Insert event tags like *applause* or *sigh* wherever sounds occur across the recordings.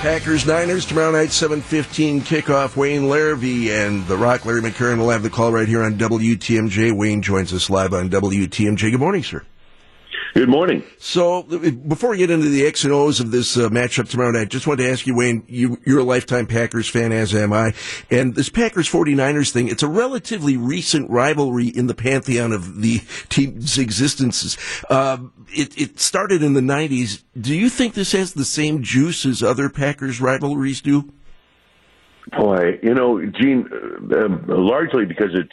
Packers Niners tomorrow night, 7:15 kickoff. Wayne Larrivee and the Rock Larry McCarren will have the call right here on WTMJ. Wayne joins us live on WTMJ. Good morning, sir. Good morning. So, before we get into the X and O's of this uh, matchup tomorrow night, I just wanted to ask you, Wayne, you, you're a lifetime Packers fan, as am I. And this Packers 49ers thing, it's a relatively recent rivalry in the pantheon of the team's existences. Uh, it, it started in the 90s. Do you think this has the same juice as other Packers rivalries do? Boy, you know, Gene, uh, largely because it's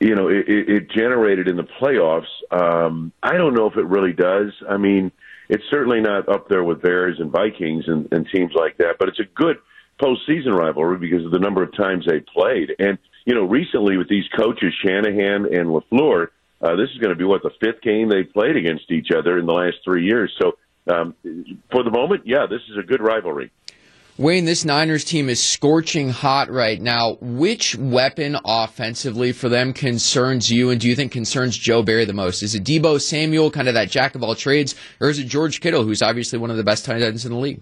you know, it, it generated in the playoffs. Um, I don't know if it really does. I mean, it's certainly not up there with Bears and Vikings and, and teams like that, but it's a good postseason rivalry because of the number of times they played. And you know, recently with these coaches Shanahan and Lafleur, uh, this is going to be what the fifth game they played against each other in the last three years. So um, for the moment, yeah, this is a good rivalry. Wayne, this Niners team is scorching hot right now. Which weapon offensively for them concerns you, and do you think concerns Joe Barry the most? Is it Deebo Samuel, kind of that jack of all trades, or is it George Kittle, who's obviously one of the best tight ends in the league?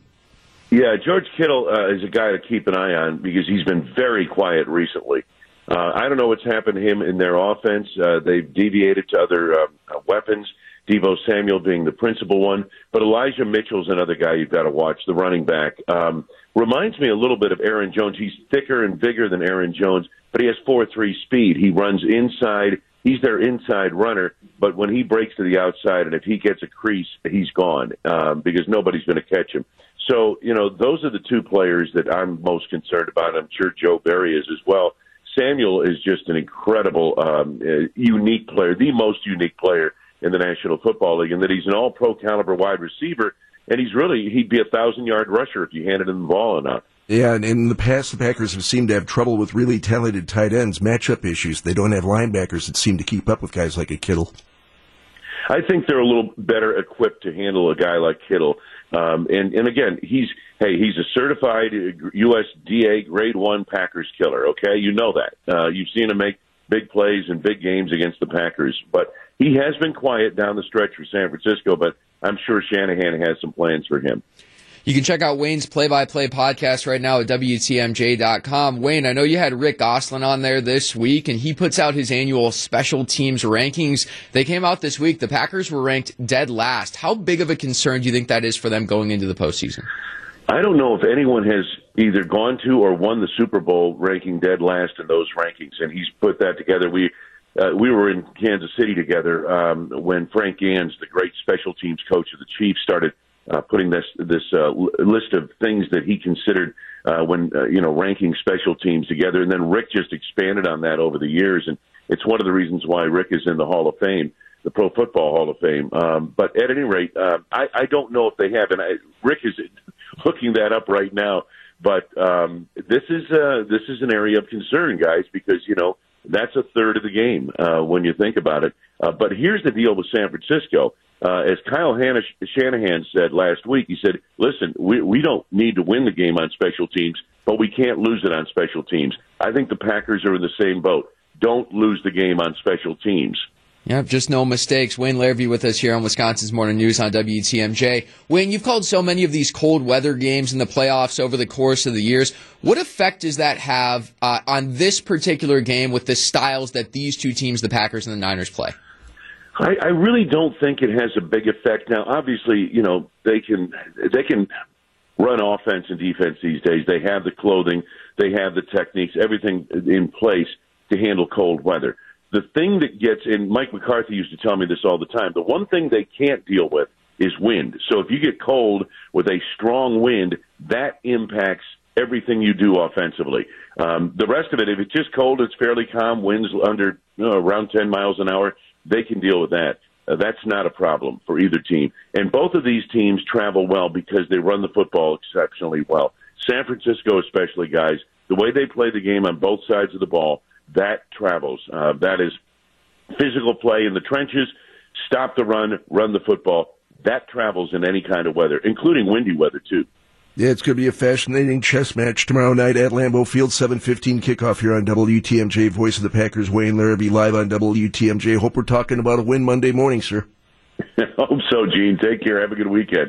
Yeah, George Kittle uh, is a guy to keep an eye on because he's been very quiet recently. Uh, I don't know what's happened to him in their offense. Uh, they've deviated to other uh, weapons. Deebo Samuel being the principal one, but Elijah Mitchell's another guy you've got to watch, the running back. Um, reminds me a little bit of Aaron Jones. He's thicker and bigger than Aaron Jones, but he has four three speed. He runs inside. He's their inside runner, but when he breaks to the outside and if he gets a crease, he's gone um, because nobody's going to catch him. So you know those are the two players that I'm most concerned about. I'm sure Joe Barry is as well. Samuel is just an incredible, um, uh, unique player, the most unique player in the National Football League, and that he's an All-Pro caliber wide receiver and he's really he'd be a thousand yard rusher if you handed him the ball enough. Yeah, and in the past, the Packers have seemed to have trouble with really talented tight ends, matchup issues. They don't have linebackers that seem to keep up with guys like a Kittle. I think they're a little better equipped to handle a guy like Kittle. Um, and and again, he's hey, he's a certified USDA Grade One Packers killer. Okay, you know that. Uh, you've seen him make big plays in big games against the Packers, but he has been quiet down the stretch for San Francisco. But I'm sure Shanahan has some plans for him. You can check out Wayne's play by play podcast right now at WTMJ.com. Wayne, I know you had Rick Gosselin on there this week, and he puts out his annual special teams rankings. They came out this week. The Packers were ranked dead last. How big of a concern do you think that is for them going into the postseason? I don't know if anyone has either gone to or won the Super Bowl ranking dead last in those rankings, and he's put that together. We uh, we were in Kansas City together um, when Frank Gansz, the great special teams coach of the Chiefs, started uh, putting this this uh, list of things that he considered uh, when uh, you know ranking special teams together, and then Rick just expanded on that over the years, and it's one of the reasons why Rick is in the Hall of Fame, the Pro Football Hall of Fame. Um, but at any rate, uh, I, I don't know if they have, and I, Rick is *laughs* looking that up right now. But um, this is uh, this is an area of concern, guys, because you know that's a third of the game uh, when you think about it. Uh, but here's the deal with San Francisco. Uh, as Kyle Shanahan said last week, he said, "Listen, we we don't need to win the game on special teams, but we can't lose it on special teams." I think the Packers are in the same boat. Don't lose the game on special teams. Yep, just no mistakes. Wayne Larrivee with us here on Wisconsin's Morning News on WTMJ. Wayne, you've called so many of these cold weather games in the playoffs over the course of the years. What effect does that have uh, on this particular game with the styles that these two teams, the Packers and the Niners, play? I, I really don't think it has a big effect. Now, obviously, you know they can they can run offense and defense these days. They have the clothing, they have the techniques, everything in place to handle cold weather the thing that gets and Mike McCarthy used to tell me this all the time. The one thing they can't deal with is wind. So if you get cold with a strong wind, that impacts everything you do offensively. Um, the rest of it, if it's just cold, it's fairly calm, winds under around 10 miles an hour, they can deal with that. Uh, that's not a problem for either team. And both of these teams travel well because they run the football exceptionally well. San Francisco, especially, guys, the way they play the game on both sides of the ball, that travels. Uh, that is physical play in the trenches, stop the run, run the football. That travels in any kind of weather, including windy weather too. Yeah, it's going to be a fascinating chess match tomorrow night at Lambeau Field, 7.15 kickoff here on WTMJ. Voice of the Packers, Wayne Larrivee, live on WTMJ. Hope we're talking about a win Monday morning, sir. *laughs* Hope so, Gene. Take care. Have a good weekend.